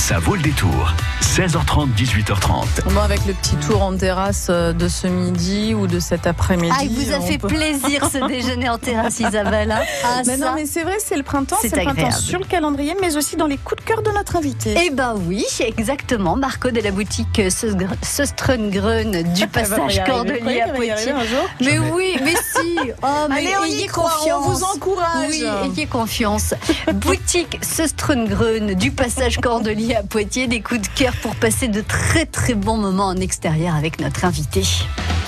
Ça vaut le détour. 16h30, 18h30. Bon, avec le petit tour en terrasse euh, de ce midi ou de cet après-midi. Ah, il vous a fait peut- plaisir ce déjeuner en terrasse, Isabelle. hein Ah, Mais non, mais c'est vrai, c'est le printemps, C'est le printemps agréable. sur le calendrier, mais aussi dans les coups de cœur de notre invité. Eh ben oui, exactement. Marco de la boutique Söstrungrön du passage Cordelier à Poitiers. Mais oui, mais si. Oh, mais Allez, on y ayez croit, confiance. on vous encourage. Oui, ayez confiance. Boutique Söstrungrön du passage Cordelier à Poitiers, des coups de cœur pour passer de très très bons moments en extérieur avec notre invité.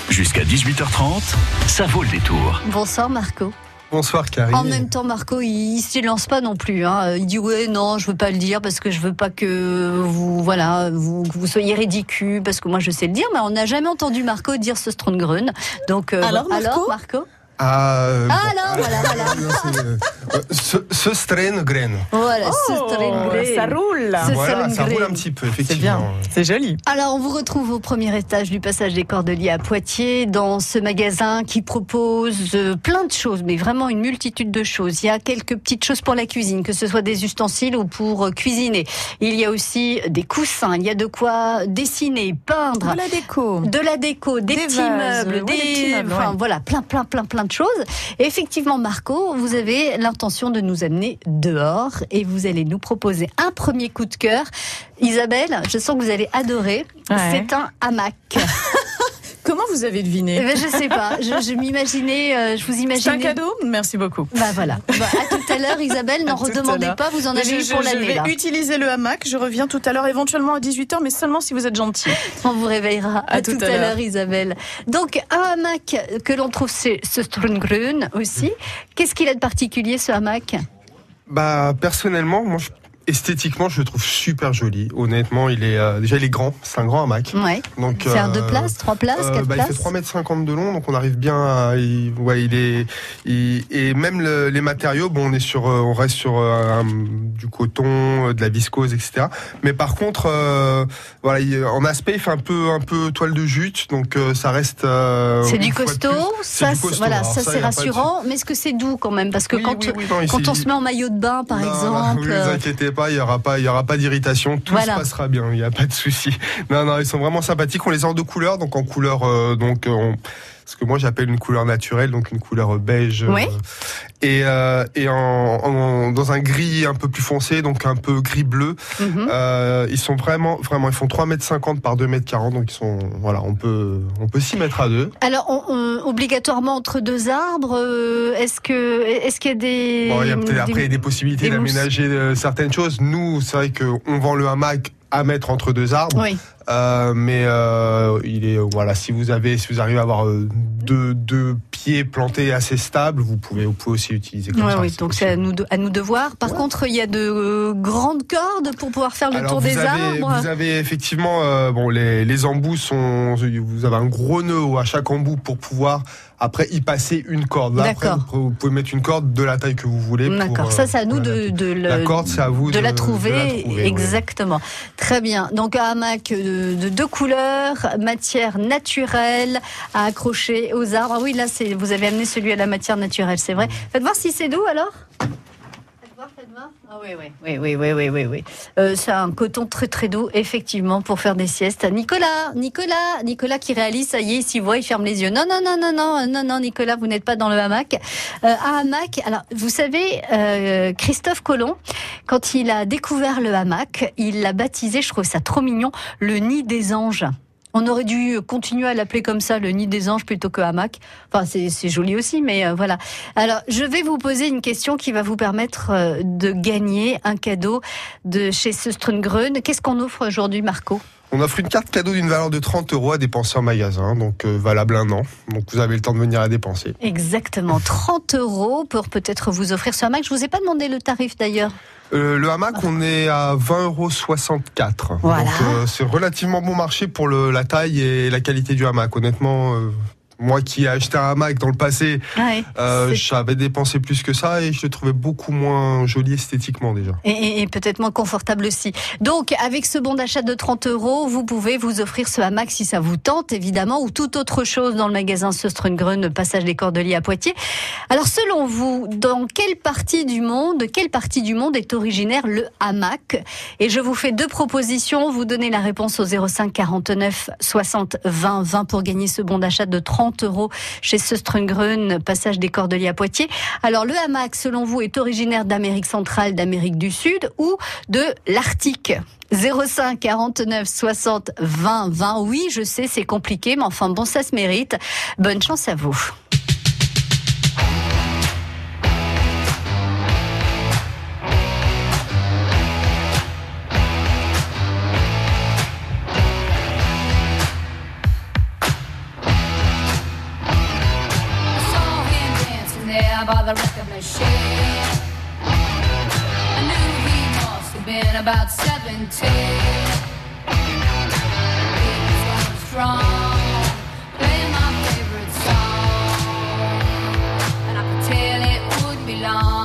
Jusqu'à 18h30, ça vaut le détour. Bonsoir Marco. Bonsoir Karine. En même temps, Marco, il, il s'y lance pas non plus. hein. Il dit ouais, non, je veux pas le dire parce que je veux pas que vous, voilà, vous, que vous soyez ridicule parce que moi je sais le dire, mais on n'a jamais entendu Marco dire ce Strongren. Donc euh, Alors, Marco Marco Ah, euh, Ah, bon, alors, voilà, voilà. non, euh, euh, ce, ce strain grain. Voilà, Oh, Söstrengren. ça roule. Ce Voilà, ça Strengren. roule un petit peu, C'est effectivement. bien, c'est joli. Alors, on vous retrouve au premier étage du passage des Cordeliers à Poitiers, dans ce magasin qui propose plein de choses, mais vraiment une multitude de choses. Il y a quelques petites choses pour la cuisine, que ce soit des ustensiles ou pour cuisiner. Il y a aussi des coussins, il y a de quoi dessiner, peindre. De la déco. De la déco, des, Des petits vases, meubles, ouais, des, des petits meubles, enfin voilà, plein, plein, plein, plein de choses. Et effectivement, Marco, vous avez l'intention de nous amener dehors et vous allez nous proposer un premier coup de cœur. Isabelle, je sens que vous allez adorer. Ouais. C'est un hamac. Comment vous avez Eh deviné ben, je sais pas, je, je m'imaginais, euh, je vous C'est imaginais. un cadeau Merci beaucoup. Bah voilà. Bah, à tout à l'heure, Isabelle, n'en redemandez pas, vous en avez je, eu pour je- je l'année vais là. utiliser le hamac. Je reviens tout à l'heure, éventuellement à 18h, mais seulement si vous êtes gentil. On vous réveillera à, À tout, tout à à l'heure. Isabelle. Donc, un hamac que l'on trouve chez Söstrungrun aussi. Qu'est-ce qu'il a de particulier, ce hamac? Bah, personnellement, moi, je- esthétiquement, je le trouve super joli. Honnêtement, il est euh, déjà il est grand, c'est un grand hamac. Ouais. Donc, C'est un euh, deux places, trois places, euh, quatre bah, il fait places 3 mètres 50 de long, donc on arrive bien à, il, ouais, il est, il- et même le- les matériaux, bon, on est sur, euh, on reste sur euh, un- du coton, de la viscose, etc. Mais par contre, euh, voilà, il- en aspect, il fait un peu, un peu toile de jute, donc euh, ça reste. euh, C'est du costaud, ça, voilà, Alors ça ça, c'est de rassurant. Mais est-ce que c'est doux quand même? Parce que Oui, quand, oui, oui, non, quand on se met en maillot de bain, par Non, exemple, Ne vous inquiétez pas, il y aura pas, il y aura pas d'irritation. Tout Voilà. se passera bien. Il n'y a pas de souci. Non, non, ils sont vraiment sympathiques. On les a en deux couleurs, donc en couleur, euh, donc, euh, on- ce que moi j'appelle une couleur naturelle, donc une couleur beige. Oui. et euh, et en, en- dans un gris un peu plus foncé, donc un peu gris bleu. mhm. Euh, ils sont vraiment, vraiment, ils font 3 mètres 50 par 2 mètres 40, donc ils sont, voilà, on peut, on peut s'y mettre à deux. Alors, on- on- obligatoirement entre deux arbres, euh, est-ce que est-ce qu'il y a des Bon, il y a peut-être des- après des possibilités des d'aménager euh, certaines choses. Nous, c'est vrai qu'on vend le hamac à mettre entre deux arbres. Oui. Euh, mais euh, il est voilà si vous avez si vous arrivez à avoir euh, deux, deux pieds plantés assez stables vous pouvez vous pouvez aussi utiliser comme Ouais, ça. oui, donc c'est à nous de, à nous de voir. Par Ouais. contre, il y a de grandes cordes pour pouvoir faire le Alors, tour des avez, arbres. Vous avez effectivement euh, bon les, les embouts sont vous avez un gros nœud à chaque embout pour pouvoir après y passer une corde. Là après vous, pouvez- mettre une corde de la taille que vous voulez. D'accord, ça c'est à nous de, La corde c'est à vous de la trouver, la trouver, oui. exactement. Très bien. Donc un hamac de, de deux couleurs, matière naturelle à accrocher aux arbres. Ah oui, là vous avez amené celui à la matière naturelle, c'est vrai. Faites voir si c'est doux alors. Faites voir, faites voir. Ah oui, oui, oui, oui, oui, oui, oui. Euh, c'est un coton très très doux, effectivement, pour faire des siestes. Nicolas, Nicolas, Nicolas qui réalise, ça y est, il s'y voit, il ferme les yeux. Non, non, non, non, non, non, non, Nicolas, vous n'êtes pas dans le hamac. Euh, un hamac, alors vous savez, euh, Christophe Colomb, quand il a découvert le hamac, il l'a baptisé, je trouve ça trop mignon, le nid des anges. On aurait dû continuer à l'appeler comme ça, le nid des anges, plutôt que hamac. Enfin, c'est joli aussi, mais euh, voilà. Alors, je vais vous poser une question qui va vous permettre euh, de gagner un cadeau de chez Söstrungrön. Qu'est-ce qu'on offre aujourd'hui, Marco? On offre une carte cadeau d'une valeur de 30 euros à dépenser en magasin, donc euh, valable un an. Donc vous avez le temps de venir la dépenser. Exactement, 30 euros pour peut-être vous offrir ce hamac. Je vous ai pas demandé le tarif d'ailleurs. Euh, le hamac, on est à 20,64 euros. Voilà. Donc euh, c'est relativement bon marché pour le, la taille et la qualité du hamac. Honnêtement, moi qui ai acheté un Mac dans le passé, euh, j'avais dépensé plus que ça et je le trouvais beaucoup moins joli esthétiquement déjà. Et, peut-être moins confortable aussi. Donc, avec ce bon d'achat de 30 euros, vous pouvez vous offrir ce hamac si ça vous tente, évidemment, ou toute autre chose dans le magasin Grün, passage des Cordeliers à Poitiers. Alors, selon vous, dans quelle partie du monde, quelle partie du monde est originaire le hamac? Et je vous fais deux propositions. Vous donnez la réponse au 05 49 60 20 20 pour gagner ce bon d'achat de 30 130 euros chez passage des Cordeliers à Poitiers. Alors le hamac, selon vous, est originaire d'Amérique centrale, d'Amérique du Sud ou de l'Arctique? 05 49 60 20 20. Oui, je sais, c'est compliqué, mais enfin bon, ça se mérite. Bonne chance à vous. been about 17. It strong. Playing my favorite song. And I could tell it wouldn't be long.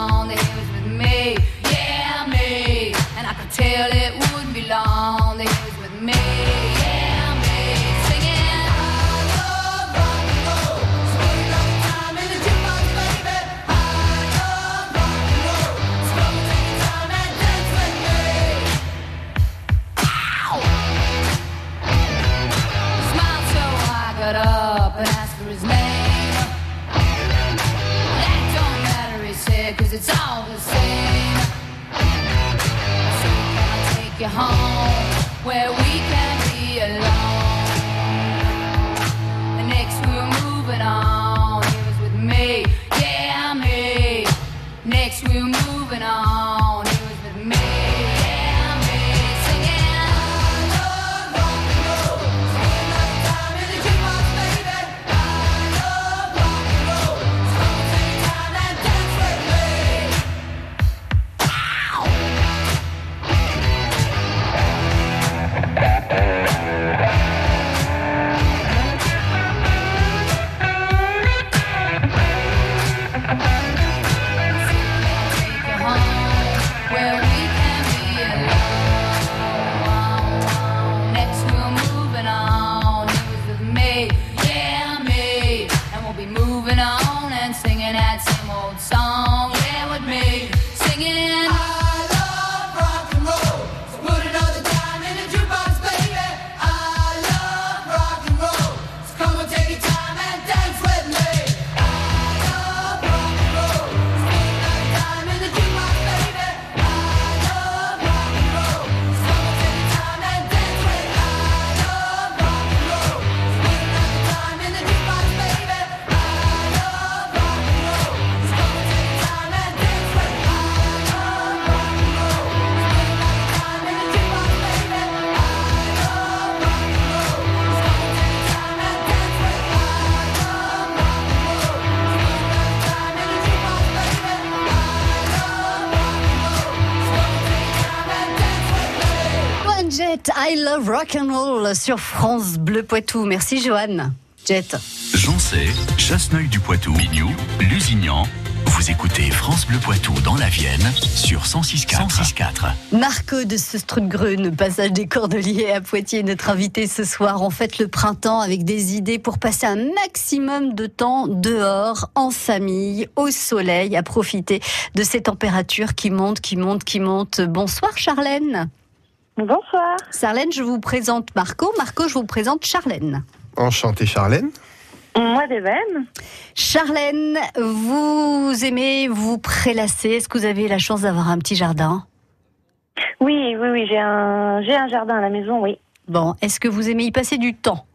Jett, I love rock and roll sur France Bleu Poitou. Merci Joanne. Jet. Joncé, Chasseneuil du Poitou, Mignou, Lusignan. Vous écoutez France Bleu Poitou dans la Vienne sur 106.4. 106.4. Marco de Sestrutgrün, passage des Cordeliers à Poitiers, notre invité ce soir. On fête le printemps avec des idées pour passer un maximum de temps dehors, en famille, au soleil, à profiter de ces températures qui montent, qui montent, qui montent. Bonsoir Charlène. Bonsoir. Charlène, je vous présente Marco. Marco, je vous présente Charlène. Enchanté Charlène. Moi des veines. Charlène, vous aimez vous prélasser. Est-ce que vous avez la chance d'avoir un petit jardin? Oui, oui, oui, j'ai un, j'ai un jardin à la maison, oui. Bon, est-ce que vous aimez y passer du temps?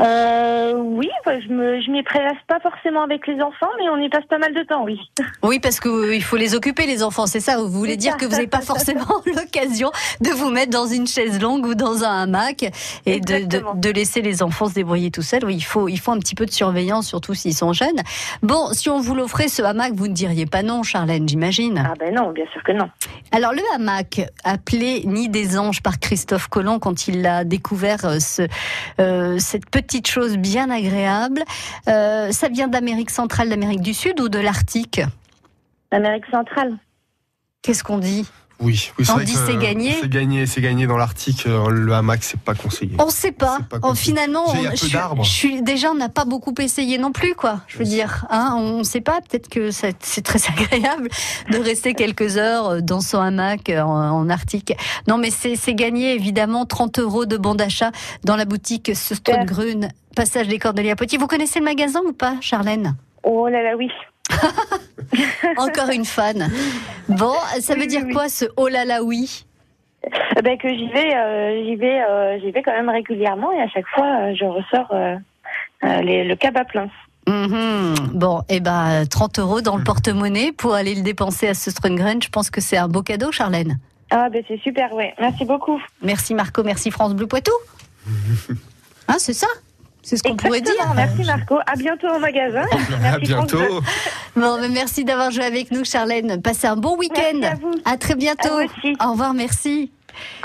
Euh, oui, bah, je me, je m'y prélasse pas forcément avec les enfants, mais on y passe pas mal de temps, oui. Oui, parce qu'il faut les occuper, les enfants, c'est ça Vous voulez dire ça. que vous n'avez pas forcément l'occasion de vous mettre dans une chaise longue ou dans un hamac et de, de, de laisser les enfants se débrouiller tout seuls. Oui, il faut, il faut un petit peu de surveillance, surtout s'ils sont jeunes. Bon, si on vous l'offrait, ce hamac, vous ne diriez pas non, Charlène, j'imagine. Ah ben non, bien sûr que non. Alors le hamac, appelé Nid des anges par Christophe Colomb quand il a découvert euh, ce, euh, cette petite choses bien agréables. Euh, ça vient d'Amérique centrale, d'Amérique du Sud ou de l'Arctique? L'Amérique centrale. Qu'est-ce qu'on dit? Oui, oui On dit c'est gagné. C'est gagné, c'est gagné dans l'Arctique. euh, Le hamac, c'est pas conseillé. On ne sait pas. Pas Oh, finalement, on- peu je, suis- d'arbres. je suis déjà, on n'a pas beaucoup essayé non plus, quoi. Je veux dire, hein, on ne sait pas. Peut-être que c'est très agréable de rester quelques heures dans son hamac euh, en, en Arctique. Non, mais c'est c'est gagné évidemment 30 euros de bon d'achat dans la boutique Grune, passage des Cordeliers à Poitiers. Vous connaissez le magasin ou pas, Charlène? Oh là là, oui. Encore une fan. Bon, ça veut Oui, dire oui, quoi ce oh là là oui? Eh Ben, que j'y vais, euh, j'y vais, euh, j'y vais quand même régulièrement et à chaque fois, euh, je ressors euh, euh, les- le cab à plein. Mhm. Bon, et ben 30 euros dans le porte-monnaie pour aller le dépenser à ce Strungren. Je pense que c'est un beau cadeau, Charlène. Ah, ben c'est super, ouais. Merci beaucoup. Merci Marco, merci France Bleu Poitou. Hein, c'est ça? C'est ce qu'on pourrait dire. Exactement. Merci Marco. À bientôt au magasin. À bientôt. Bon, merci d'avoir joué avec nous, Charlène. Passez un bon week-end. À vous. À très bientôt. À vous aussi. Au revoir, merci.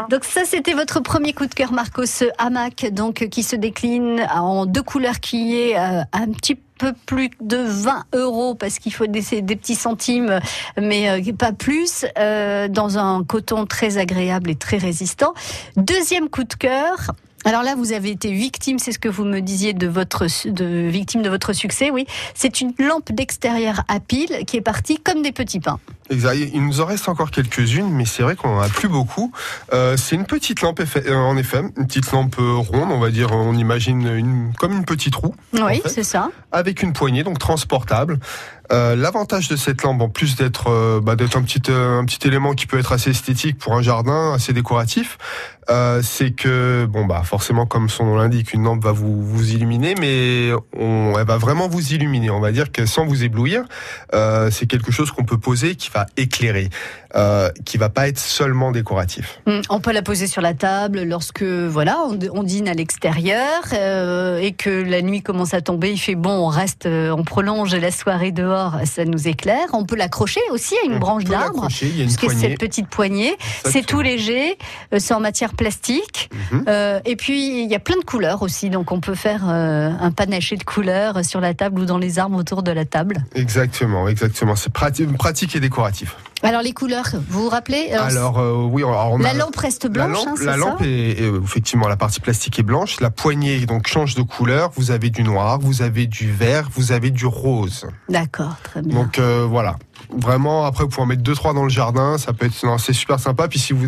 Donc ça, c'était votre premier coup de cœur, Marco, ce hamac, donc qui se décline en deux couleurs, qui est euh, un petit peu plus de 20 euros parce qu'il faut des, des petits centimes, mais euh, pas plus, euh, dans un coton très agréable et très résistant. Deuxième coup de cœur. Alors là, vous avez été victime, c'est ce que vous me disiez de votre de victime de votre succès, oui. C'est une lampe d'extérieur à pile qui est partie comme des petits pains. Exact. Il nous en reste encore quelques-unes, mais c'est vrai qu'on en a plus beaucoup. Euh, c'est une petite lampe, euh, en effet, une petite lampe euh, ronde, on va dire, on imagine une, comme une petite roue, Oui, fait. c'est ça. avec une poignée, donc transportable. Euh, L'avantage de cette lampe, en plus d'être euh, bah, d'être un petit euh, un petit élément qui peut être assez esthétique pour un jardin, assez décoratif, c'est que bon bah forcément comme son nom l'indique, une lampe va vous vous illuminer, mais on, elle va vraiment vous illuminer. On va dire que sans vous éblouir, c'est quelque chose qu'on peut poser qui va éclairer, euh, qui va pas être seulement décoratif. Mm, On peut la poser sur la table lorsque voilà on, dîne à l'extérieur euh, et que la nuit commence à tomber, il fait bon, on reste, euh, on prolonge la soirée dehors, ça nous éclaire. On peut l'accrocher aussi à une On branche d'arbre. l'accrocher, Il y a une Parce que poignée. cette petite poignée, c'est tout léger, c'est en matière plastique, Mhm. euh, et puis il y a plein de couleurs aussi, donc on peut faire un panaché de couleurs sur la table ou dans les arbres autour de la table. Exactement, exactement. C'est prati- pratique et décoratif. Alors les couleurs, vous vous rappelez Alors, Alors euh, oui, alors, La a- lampe reste La blanche, lampe, hein, la ça lampe est, est- effectivement la partie plastique est blanche, la poignée donc change de couleur. Vous avez du noir, vous avez du vert, vous avez du rose. D'accord, très bien. Donc euh, voilà, vraiment après vous pouvez en mettre deux trois dans le jardin, ça peut être non, c'est super sympa. Puis si vous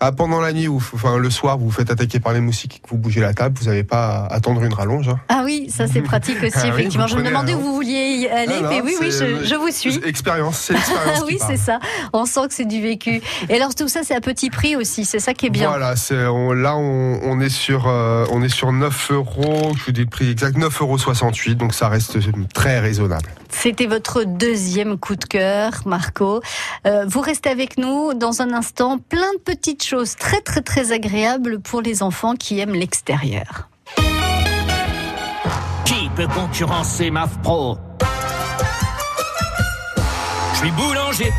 ah, pendant la nuit ou enfin le soir vous vous faites attaquer par les moustiques et que vous bougez la table, vous n'avez pas à attendre une rallonge. hein. Ah oui, ça c'est pratique aussi, Ah effectivement. je me demandais la où vous vouliez y aller, Ah non, mais oui, oui, je, je vous suis. Expérience, c'est l'expérience. Oui, c'est ça. On sent que c'est du vécu. Et alors tout ça, c'est à petit prix aussi. C'est ça qui est bien. Voilà, c'est on- là on, on est sur euh, on est sur 9 euros. Je vous dis le prix exact, 9,68 euros. Donc ça reste très raisonnable. C'était votre deuxième coup de cœur, Marco. Euh, vous restez avec nous dans un instant. Plein de petites choses très très très agréables pour les enfants qui aiment l'extérieur. Qui peut concurrencer MAF Pro? Je suis boulanger,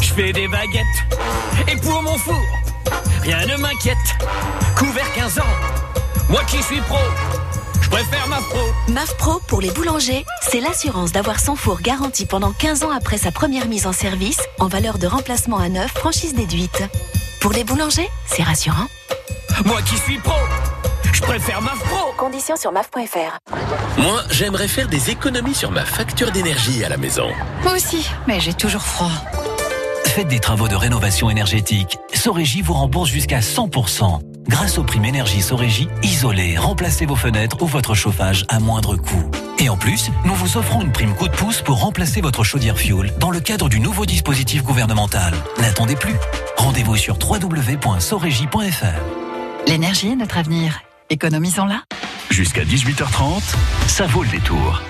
je fais des baguettes. Et pour mon four, rien ne m'inquiète. Couvert 15 ans, moi qui suis pro, je préfère MAF Pro. MAF Pro pour les boulangers, c'est l'assurance d'avoir son four garanti pendant 15 ans après sa première mise en service en valeur de remplacement à neuf, franchise déduite. Pour les boulangers, c'est rassurant. Moi qui suis pro, je préfère MAF Pro. Conditions sur maf.fr. Moi, j'aimerais faire des économies sur ma facture d'énergie à la maison. Moi aussi, mais j'ai toujours froid. Faites des travaux de rénovation énergétique. Sorégie vous rembourse jusqu'à 100%. Grâce aux primes énergie Sorégie, isolez, remplacez vos fenêtres ou votre chauffage à moindre coût. Et en plus, nous vous offrons une prime coup de pouce pour remplacer votre chaudière fuel dans le cadre du nouveau dispositif gouvernemental. N'attendez plus. Rendez-vous sur www.sorégie.fr. L'énergie est notre avenir. Économisons-la. Jusqu'à 18h30, ça vaut le détour.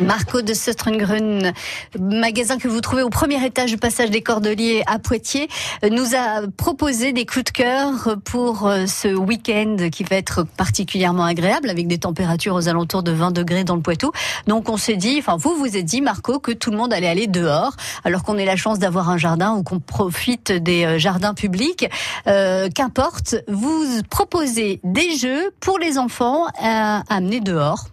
Marco de Söstrungrun, magasin que vous trouvez au premier étage du passage des Cordeliers à Poitiers, nous a proposé des coups de cœur pour euh, ce week-end qui va être particulièrement agréable avec des températures aux alentours de 20 degrés dans le Poitou. Donc on s'est dit, enfin vous vous êtes dit Marco que tout le monde allait aller dehors alors qu'on ait la chance d'avoir un jardin ou qu'on profite des euh, jardins publics. Euh, Qu'importe, vous proposez des jeux pour les enfants à amener dehors.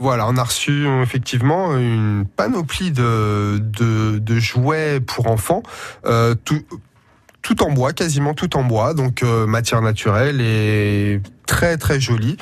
Voilà, on a reçu euh, effectivement une panoplie de, de, jouets pour enfants, euh, tout, tout en bois, quasiment tout en bois, donc euh, matière naturelle et très très joli.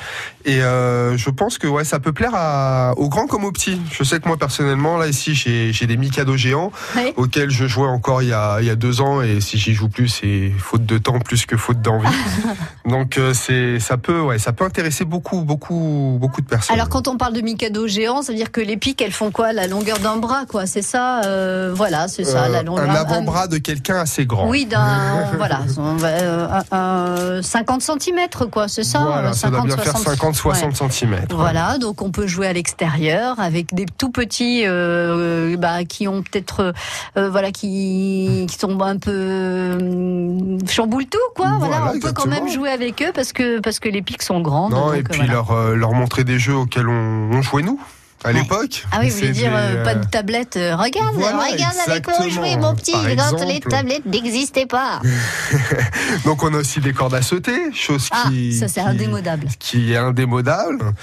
Et euh, je pense que ouais, ça peut plaire à, aux grands comme aux petits. Je sais que moi personnellement, là ici, j'ai des Mikado géants Oui. auxquels je jouais encore il y a, il y a deux ans et si j'y joue plus, c'est faute de temps plus que faute d'envie. Donc euh, c'est ça peut ouais, ça peut intéresser beaucoup beaucoup beaucoup de personnes. Alors quand on parle de Mikado géant, ça veut dire que les pics, elles font quoi? La longueur d'un bras, quoi. C'est ça euh, Voilà, c'est ça, la longueur. un avant-bras de quelqu'un assez grand. Oui, d'un voilà, on va, euh, un- un 50 cm, quoi. C'est ça? Voilà, ça doit 50, bien faire 60, 50-60 cm. Voilà, donc on peut jouer à l'extérieur avec des tout petits euh, bah, qui ont peut-être euh, voilà qui, qui sont un peu euh, chamboule tout quoi. Voilà, Voilà, on peut quand même jouer avec eux parce que parce que les pics sont grands. Non, donc, et euh, puis voilà. leur, euh, leur montrer des jeux auxquels on, on jouait nous, à l'époque. Ah oui, vous voulez dire des, euh, pas euh, de tablette. euh, regarde, Voilà, regarde avec exactement. jouait, mon petit, quand les tablettes n'existaient pas. Donc on a aussi des cordes à sauter, chose Ah, qui, ça c'est indémodable. qui est indémodable.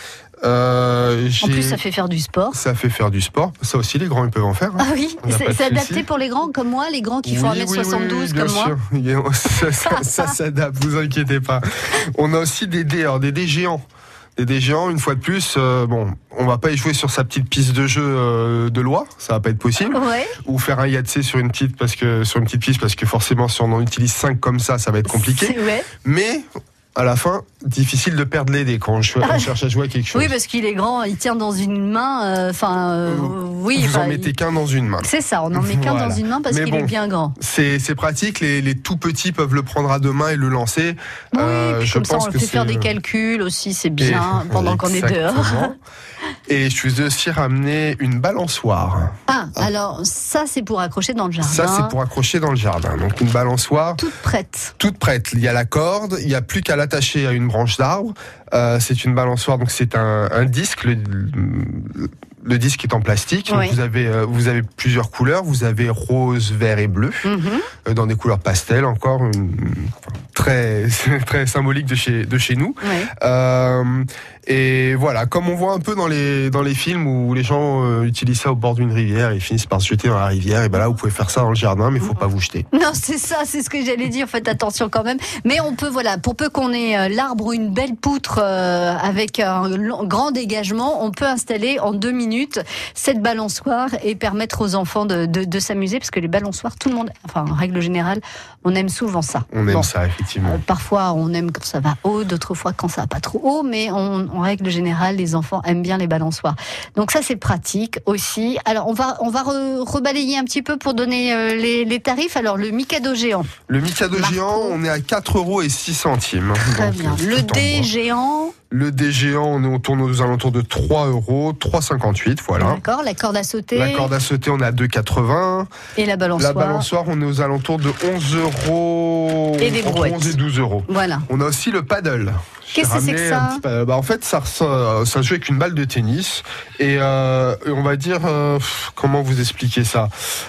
Euh, En plus, ça fait faire du sport. ça fait faire du sport. Ça aussi, les grands, ils peuvent en faire. hein. Ah oui, c'est adapté pour les grands comme moi, les grands qui font Oui, oui, 1m72 oui, oui, bien comme moi. sûr. A- Ça, ça- ça s'adapte, vous inquiétez pas. On a aussi des dés, alors des dés géants. Des dés géants, une fois de plus, euh, bon, on va pas y jouer sur sa petite piste de jeu euh, de loi, ça va pas être possible. Ouais. Ou faire un yatsé sur une petite parce que sur une petite piste parce que forcément si on en utilise 5 comme ça, ça va être compliqué. Mais à la fin, difficile de perdre les dés quand on, ch- on cherche à jouer à quelque chose. Oui, parce qu'il est grand, il tient dans une main. euh, Enfin, euh, oui. Vous en mettez il- qu'un dans une main. C'est ça, on en met qu'un dans une main parce qu'il bon, est bien grand. C'est pratique, les, les tout petits peuvent le prendre à deux mains et le lancer. Oui, Euh, puis je comme ça, pense on que fait faire des calculs aussi, c'est bien Et- pendant qu'on est dehors. Et je suis aussi ramené une balançoire. Ah, alors ça, c'est pour accrocher dans le jardin. Ça, c'est pour accrocher dans le jardin. Donc une balançoire. Toute prête. Toute prête. Il y a la corde, il n'y a plus qu'à l'attacher à une branche d'arbre. Euh, c'est une balançoire, donc c'est un, un disque. Le, le disque est en plastique. Donc Oui. vous avez euh, vous avez plusieurs couleurs. Vous avez rose, vert et bleu, Mhm. euh, dans des couleurs pastel encore, une- très très symbolique de chez de chez nous. Euh, et voilà, comme on voit un peu dans les dans les films où les gens euh, utilisent ça au bord d'une rivière, ils finissent par se jeter dans la rivière. Et ben là, vous pouvez faire ça dans le jardin, mais il faut pas vous jeter. Non, c'est ça, c'est ce que j'allais dire. Faites attention quand même. Mais on peut, voilà, pour peu qu'on ait euh, l'arbre ou une belle poutre euh, avec un long- grand dégagement, on peut installer en deux minutes cette balançoire et permettre aux enfants de, de, de s'amuser parce que les balançoires, tout le monde, enfin en règle générale, on aime souvent ça. On aime Bon. ça effectivement. Euh, Parfois, on aime quand ça va haut, d'autres fois quand ça va pas trop haut, mais on- en règle générale, les enfants aiment bien les balançoires. Donc ça, c'est pratique aussi. Alors, on va, on va re- rebalayer un petit peu pour donner euh, les, les tarifs. Alors, le Mikado géant, Le Mikado Marco. géant, on est à 4 euros et 6 centimes. très Donc, bien. euh, Le dé géant, Le dé géant, on, tourne aux alentours de 3 euros, 3,58, voilà. d'accord. La corde à sauter La corde à sauter, on est à 2,80. et la balançoire. La balançoire, on est aux alentours de 11 euros. Et des brouettes. 11 et 12 euros. Voilà. On a aussi le paddle. Qu'est-ce que c'est que ça petit bah, En fait, ça, ça, ça se joue avec une balle de tennis. Et, euh, et on va dire, euh, comment vous expliquer ça?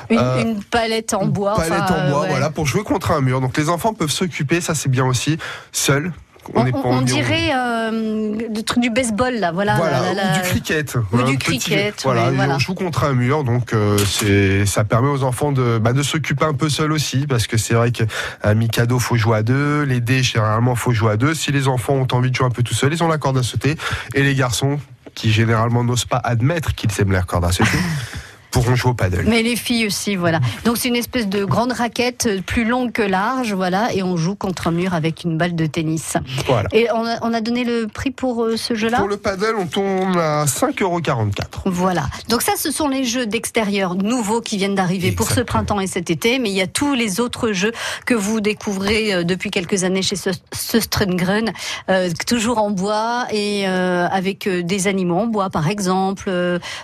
Une, Euh, une palette en bois. Palette en bois, ouais. voilà, pour jouer contre un mur. Donc les enfants peuvent s'occuper, ça c'est bien aussi, seuls. On, pas- dirait euh, le truc du baseball là, voilà. Voilà, la- la- ou du cricket. Ou du petit- cricket, Voilà, on joue contre un mur, donc euh, c'est ça permet aux enfants de, bah, de s'occuper un peu seuls aussi, parce que c'est vrai qu'à Mikado faut jouer à deux, les dés généralement faut jouer à deux. Si les enfants ont envie de jouer un peu tout seuls, ils ont la corde à sauter, et les garçons qui généralement n'osent pas admettre qu'ils aiment la corde à sauter. pourront jouer au paddle. Mais les filles aussi, voilà. Donc c'est une espèce de grande raquette euh, plus longue que large, voilà, et on joue contre un mur avec une balle de tennis. Voilà. Et on a, on a donné le prix pour euh, ce jeu-là? Pour le paddle, on tombe à 5,44€. Voilà. Donc ça, ce sont les jeux d'extérieur nouveaux qui viennent d'arriver pour ce printemps et cet été, mais il y a tous les autres jeux que vous découvrez euh, depuis quelques années chez Söstrengren, euh, toujours en bois et euh, avec des animaux en bois, par exemple.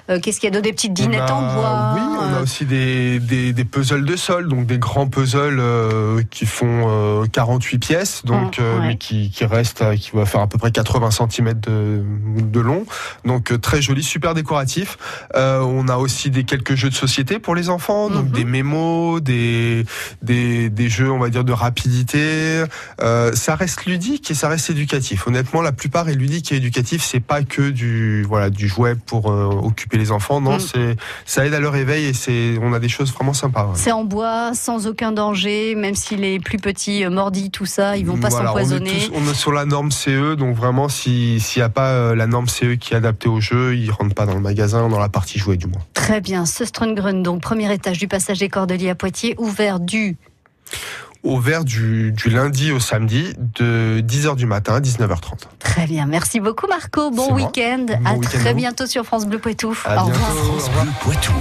Qu'est-ce qu'il y a d'autre? Des petites dinettes On a- en bois. Oui, on a euh, aussi des, des, des puzzles de sol, donc des grands puzzles euh, qui font euh, 48 pièces, donc euh, ouais. mais qui, qui restent, euh, qui va faire à peu près 80 cm de, de long, donc euh, très joli, super décoratif. Euh, on a aussi des quelques jeux de société pour les enfants, donc Mhm. des mémos, des, des des jeux, on va dire de rapidité. Euh, ça reste ludique et ça reste éducatif. Honnêtement, la plupart est ludique et éducatif. C'est pas que du voilà du jouet pour euh, occuper les enfants. Non, Mm. c'est ça aide à leur éveil et c'est on a des choses vraiment sympas. ouais. C'est en bois, sans aucun danger, même si les plus petits euh, mordis, tout ça, ils vont pas Voilà, s'empoisonner. On est sur la norme CE, donc vraiment, si- s'il n'y a pas euh, la norme CE qui est adaptée au jeu, ils rentrent pas dans le magasin, dans la partie jouet du moins. Très bien. Söstrengren, donc premier étage du passage des Cordeliers à Poitiers, ouvert du Au vert du, du lundi au samedi, de 10h du matin à 19h30. Très bien, merci beaucoup Marco. Bon week-end. Bon à très bientôt sur France Bleu Poitou. À Au bientôt. revoir. Au revoir. Bleu Poitou.